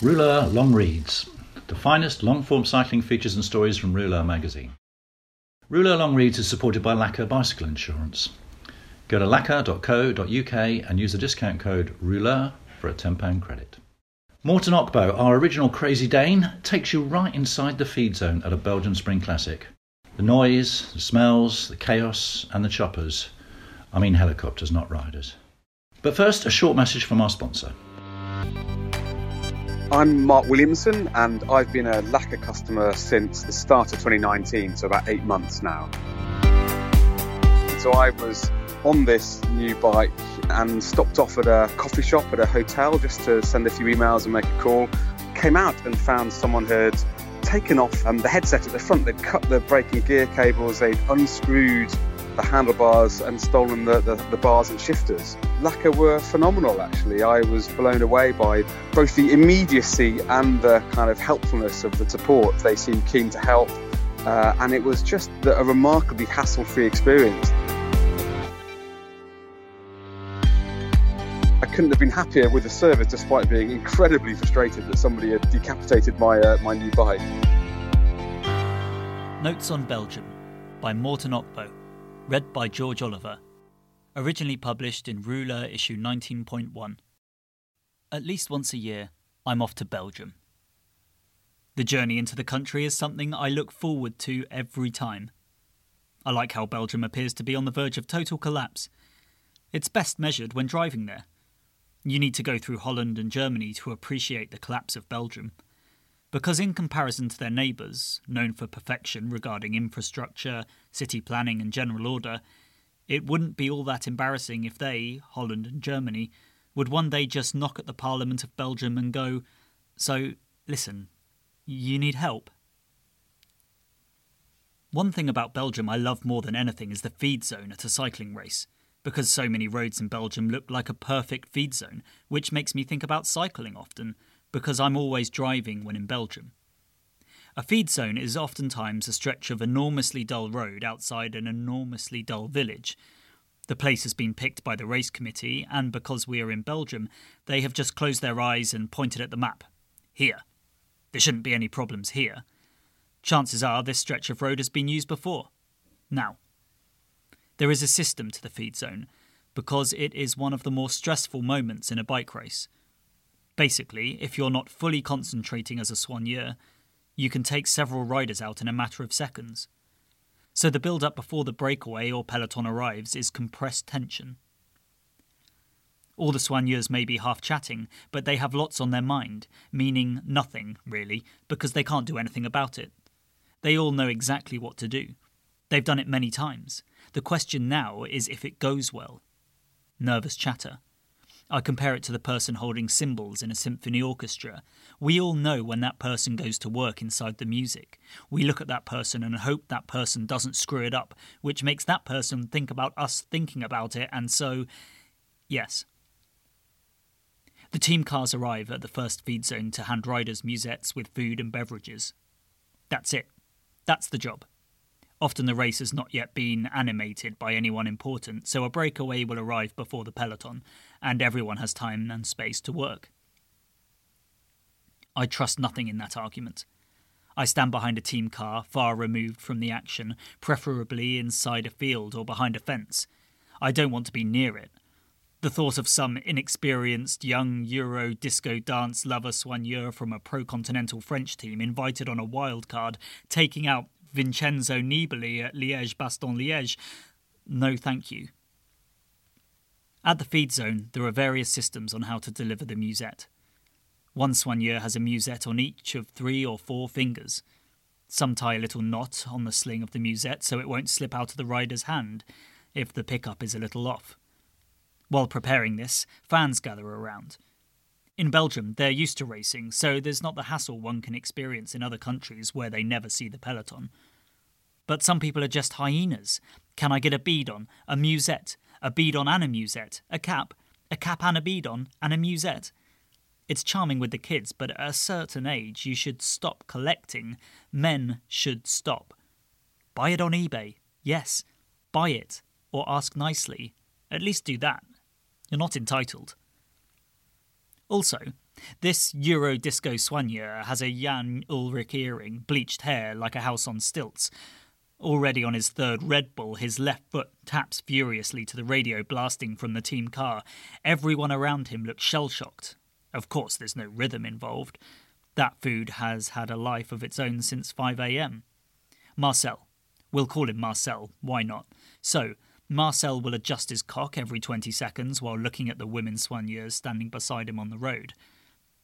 Rouleur Long Reads, the finest long-form cycling features and stories from Rouleur magazine. Rouleur Long Reads is supported by Laka Bicycle Insurance. Go to laka.co.uk and use the discount code ROULEUR for a £10 credit. Morten Okbo, our original Crazy Dane, takes you right inside the feed zone at a Belgian Spring Classic. The noise, the smells, the chaos, and the choppers. I mean helicopters, not riders. But first, a short message from our sponsor. I'm Mark Williamson, and I've been a Laka customer since the start of 2019, so about eight months now. So I was on this new bike and stopped off at a coffee shop at a hotel just to send a few emails and make a call. Came out and found someone had taken off um, the headset at the front. They'd cut the brake and gear cables, they'd unscrewed the handlebars and stolen the, the, the, bars and shifters. Laka were phenomenal actually. I was blown away by both the immediacy and the kind of helpfulness of the support. They seemed keen to help uh, and it was just a remarkably hassle free experience. I couldn't have been happier with the service despite being incredibly frustrated that somebody had decapitated my, uh, my new bike. Notes on Belgium by Morten Okbo, read by George Oliver. Originally published in Rouleur issue 19.1. At least once a year, I'm off to Belgium. The journey into the country is something I look forward to every time. I like how Belgium appears to be on the verge of total collapse. It's best measured when driving there. You need to go through Holland and Germany to appreciate the collapse of Belgium. Because, in comparison to their neighbours, known for perfection regarding infrastructure, city planning, and general order, it wouldn't be all that embarrassing if they, Holland and Germany, would one day just knock at the Parliament of Belgium and go, So, listen, you need help. One thing about Belgium I love more than anything is the feed zone at a cycling race because so many roads in Belgium look like a perfect feed zone, which makes me think about cycling often, because I'm always driving when in Belgium. A feed zone is oftentimes a stretch of enormously dull road outside an enormously dull village. The place has been picked by the race committee, and because we are in Belgium, they have just closed their eyes and pointed at the map. Here. There shouldn't be any problems here. Chances are this stretch of road has been used before. Now, there is a system to the feed zone because it is one of the more stressful moments in a bike race. Basically, if you're not fully concentrating as a soigneur, you can take several riders out in a matter of seconds. So the build up before the breakaway or peloton arrives is compressed tension. All the soigneurs may be half chatting, but they have lots on their mind, meaning nothing, really, because they can't do anything about it. They all know exactly what to do. They've done it many times, the question now is if it goes well. Nervous chatter. I compare it to the person holding cymbals in a symphony orchestra. We all know when that person goes to work inside the music. We look at that person and hope that person doesn't screw it up, which makes that person think about us thinking about it, and so, yes. The team cars arrive at the first feed zone to hand riders musettes with food and beverages. That's it. That's the job. Often the race has not yet been animated by anyone important, so a breakaway will arrive before the peloton, and everyone has time and space to work. I trust nothing in that argument. I stand behind a team car, far removed from the action, preferably inside a field or behind a fence. I don't want to be near it. The thought of some inexperienced young Euro disco dance lover soigneur from a pro continental French team invited on a wild card, taking out Vincenzo Nibali at Liège Bastogne Liège. No, thank you. At the feed zone, there are various systems on how to deliver the musette. One soigneur has a musette on each of three or four fingers. Some tie a little knot on the sling of the musette so it won't slip out of the rider's hand if the pickup is a little off. While preparing this, fans gather around. In Belgium, they're used to racing, so there's not the hassle one can experience in other countries where they never see the peloton. But some people are just hyenas. Can I get a bead on, a musette, a bead on and a musette, a cap, a cap and a bead on, and a musette? It's charming with the kids, but at a certain age, you should stop collecting. Men should stop. Buy it on eBay. Yes, buy it. Or ask nicely. At least do that. You're not entitled. Also, this Euro disco soigneur has a Jan Ullrich earring, bleached hair like a house on stilts. Already on his third Red Bull, his left foot taps furiously to the radio blasting from the team car. Everyone around him looks shell shocked. Of course, there's no rhythm involved. That food has had a life of its own since 5am. Marcel. We'll call him Marcel, why not? So, Marcel will adjust his cock every 20 seconds while looking at the women soigneurs standing beside him on the road.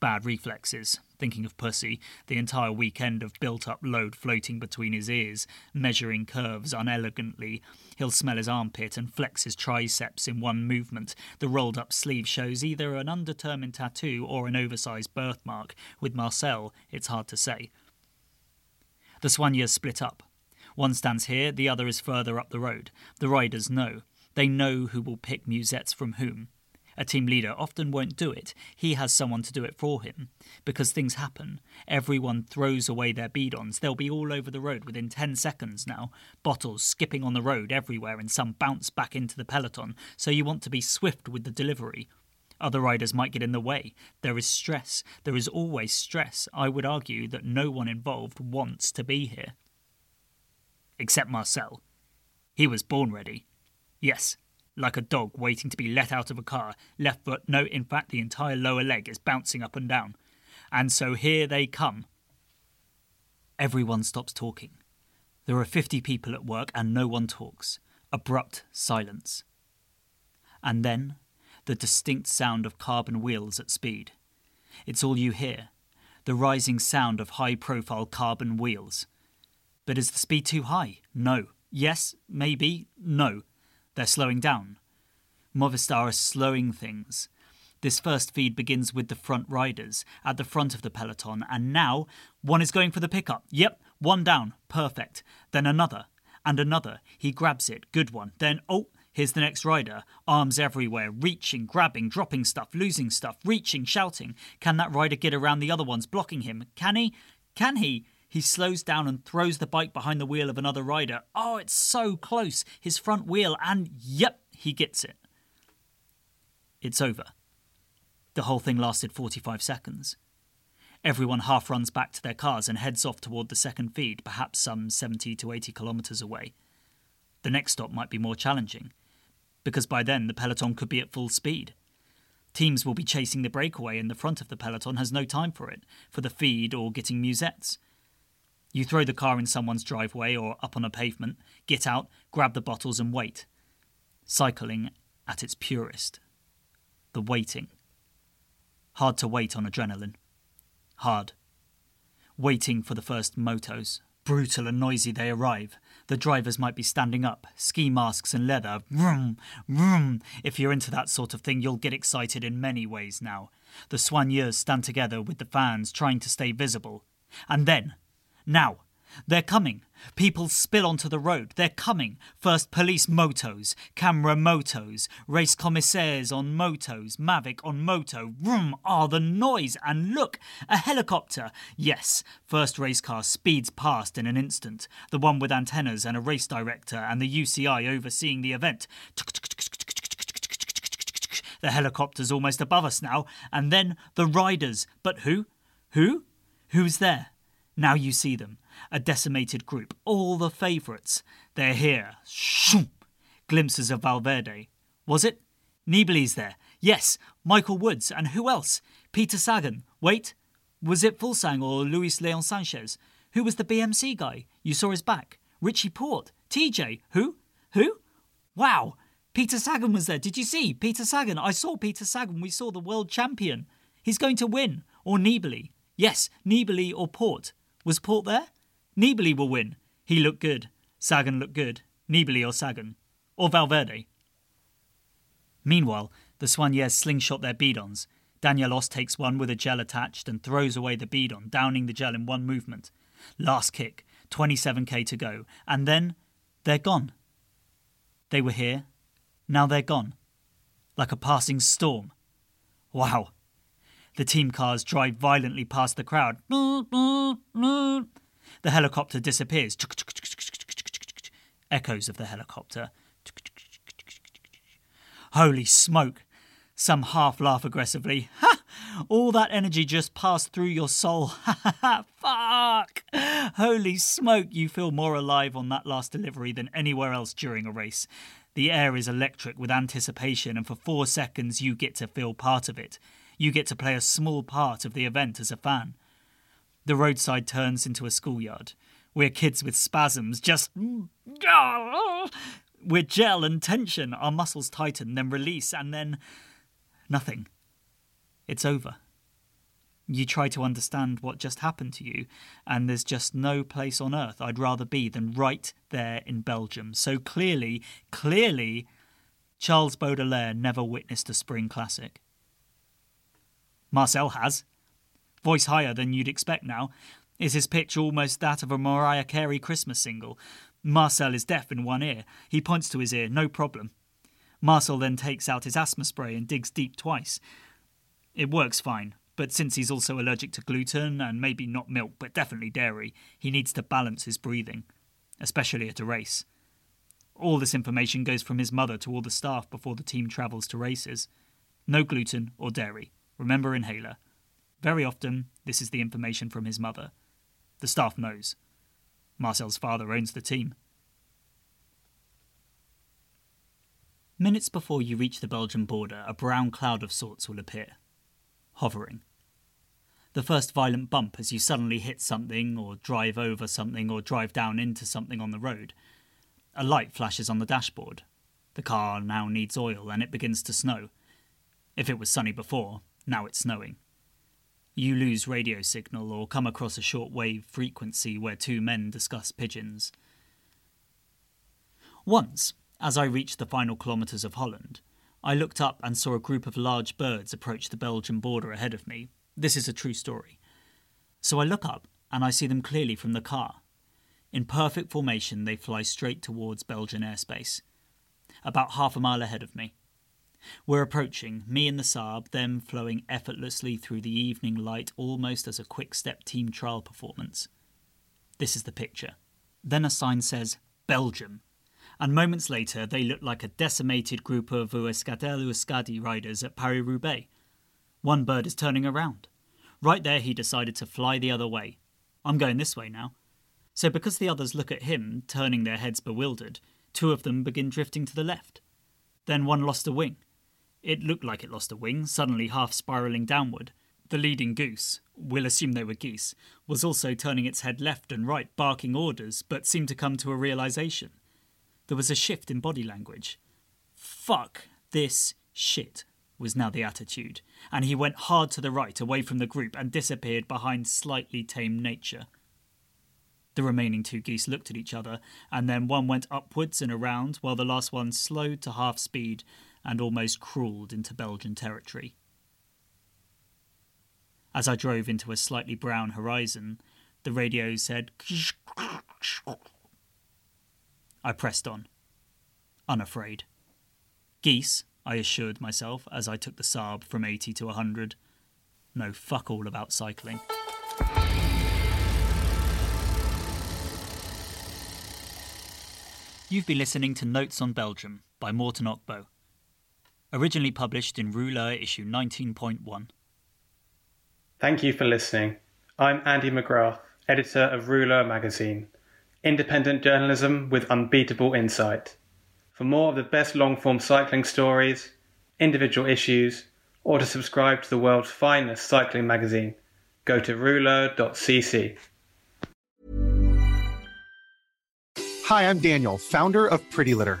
Bad reflexes, thinking of pussy, the entire weekend of built up load floating between his ears, measuring curves unelegantly. He'll smell his armpit and flex his triceps in one movement. The rolled up sleeve shows either an undetermined tattoo or an oversized birthmark. With Marcel, it's hard to say. The soigneurs split up. One stands here, the other is further up the road. The riders know. They know who will pick musettes from whom. A team leader often won't do it. He has someone to do it for him. Because things happen. Everyone throws away their bidons. They'll be all over the road within 10 seconds now. Bottles skipping on the road everywhere and some bounce back into the peloton. So you want to be swift with the delivery. Other riders might get in the way. There is stress. There is always stress. I would argue that no one involved wants to be here except Marcel. He was born ready. Yes, like a dog waiting to be let out of a car, left foot, no, in fact, the entire lower leg is bouncing up and down. And so here they come. Everyone stops talking. There are 50 people at work and no one talks. Abrupt silence. And then the distinct sound of carbon wheels at speed. It's all you hear the rising sound of high profile carbon wheels. But is the speed too high? No. Yes, maybe. No. They're slowing down. Movistar are slowing things. This first feed begins with the front riders at the front of the peloton, and now one is going for the pickup. Yep, one down. Perfect. Then another. And another. He grabs it. Good one. Then, oh, here's the next rider. Arms everywhere, reaching, grabbing, dropping stuff, losing stuff, reaching, shouting. Can that rider get around the other ones blocking him? Can he? Can he? He slows down and throws the bike behind the wheel of another rider. Oh, it's so close. His front wheel, and yep, he gets it. It's over. The whole thing lasted 45 seconds. Everyone half runs back to their cars and heads off toward the second feed, perhaps some 70 to 80 kilometres away. The next stop might be more challenging, because by then the peloton could be at full speed. Teams will be chasing the breakaway, and the front of the peloton has no time for it, for the feed or getting musettes. You throw the car in someone's driveway or up on a pavement, get out, grab the bottles, and wait. Cycling at its purest. The waiting. Hard to wait on adrenaline. Hard. Waiting for the first motos. Brutal and noisy they arrive. The drivers might be standing up, ski masks and leather. Vroom, vroom. If you're into that sort of thing, you'll get excited in many ways now. The soigneurs stand together with the fans, trying to stay visible. And then now, they're coming. People spill onto the road. They're coming. First police motos, camera motos, race commissaires on motos, Mavic on moto. Vroom! Ah, the noise! And look! A helicopter! Yes, first race car speeds past in an instant. The one with antennas and a race director and the UCI overseeing the event. The helicopter's almost above us now. And then the riders. But who? Who? Who's there? Now you see them, a decimated group, all the favourites. They're here. Shoom! Glimpses of Valverde. Was it? Nibali's there. Yes, Michael Woods. And who else? Peter Sagan. Wait, was it Fuglsang or Luis Leon Sanchez? Who was the BMC guy? You saw his back. Richie Porte. TJ. Who? Who? Wow. Peter Sagan was there. Did you see? Peter Sagan. I saw Peter Sagan. We saw the world champion. He's going to win. Or Nibali. Yes, Nibali or Porte. Was Porte there? Nibali will win. He looked good. Sagan looked good. Nibali or Sagan. Or Valverde. Meanwhile, the Soigneurs slingshot their bidons. Daniel takes one with a gel attached and throws away the bidon, downing the gel in one movement. Last kick, 27k to go, and then they're gone. They were here, now they're gone. Like a passing storm. Wow. The team cars drive violently past the crowd. The helicopter disappears. Echoes of the helicopter. Holy smoke! Some half laugh aggressively. Ha! All that energy just passed through your soul. Ha ha ha! Fuck! Holy smoke, you feel more alive on that last delivery than anywhere else during a race. The air is electric with anticipation, and for four seconds you get to feel part of it. You get to play a small part of the event as a fan. The roadside turns into a schoolyard. We're kids with spasms, just. We're gel and tension. Our muscles tighten, then release, and then nothing. It's over. You try to understand what just happened to you, and there's just no place on earth I'd rather be than right there in Belgium. So clearly, clearly, Charles Baudelaire never witnessed a spring classic. Marcel has. Voice higher than you'd expect now. Is his pitch almost that of a Mariah Carey Christmas single? Marcel is deaf in one ear. He points to his ear, no problem. Marcel then takes out his asthma spray and digs deep twice. It works fine, but since he's also allergic to gluten and maybe not milk, but definitely dairy, he needs to balance his breathing, especially at a race. All this information goes from his mother to all the staff before the team travels to races. No gluten or dairy. Remember inhaler. Very often, this is the information from his mother. The staff knows. Marcel's father owns the team. Minutes before you reach the Belgian border, a brown cloud of sorts will appear, hovering. The first violent bump as you suddenly hit something, or drive over something, or drive down into something on the road. A light flashes on the dashboard. The car now needs oil, and it begins to snow. If it was sunny before, now it's snowing. You lose radio signal or come across a short wave frequency where two men discuss pigeons. Once, as I reached the final kilometres of Holland, I looked up and saw a group of large birds approach the Belgian border ahead of me. This is a true story. So I look up and I see them clearly from the car. In perfect formation, they fly straight towards Belgian airspace, about half a mile ahead of me. We're approaching, me and the Saab, them flowing effortlessly through the evening light almost as a quick step team trial performance. This is the picture. Then a sign says, Belgium, and moments later they look like a decimated group of Euskaltel Euskadi riders at Paris Roubaix. One bird is turning around. Right there, he decided to fly the other way. I'm going this way now. So, because the others look at him, turning their heads bewildered, two of them begin drifting to the left. Then one lost a wing. It looked like it lost a wing, suddenly half spiralling downward. The leading goose, we'll assume they were geese, was also turning its head left and right, barking orders, but seemed to come to a realization. There was a shift in body language. Fuck this shit was now the attitude, and he went hard to the right away from the group and disappeared behind slightly tame nature. The remaining two geese looked at each other, and then one went upwards and around, while the last one slowed to half speed and almost crawled into Belgian territory. As I drove into a slightly brown horizon, the radio said I pressed on, unafraid. Geese, I assured myself as I took the Saab from 80 to 100. No fuck all about cycling. You've been listening to Notes on Belgium by Morten Okbo. Originally published in Rouleur issue 19.1. Thank you for listening. I'm Andy McGrath editor of Rouleur magazine, independent journalism with unbeatable insight. For more of the best long form cycling stories, individual issues, or to subscribe to the world's finest cycling magazine, go to rouleur.cc. Hi, I'm Daniel, founder of Pretty Litter.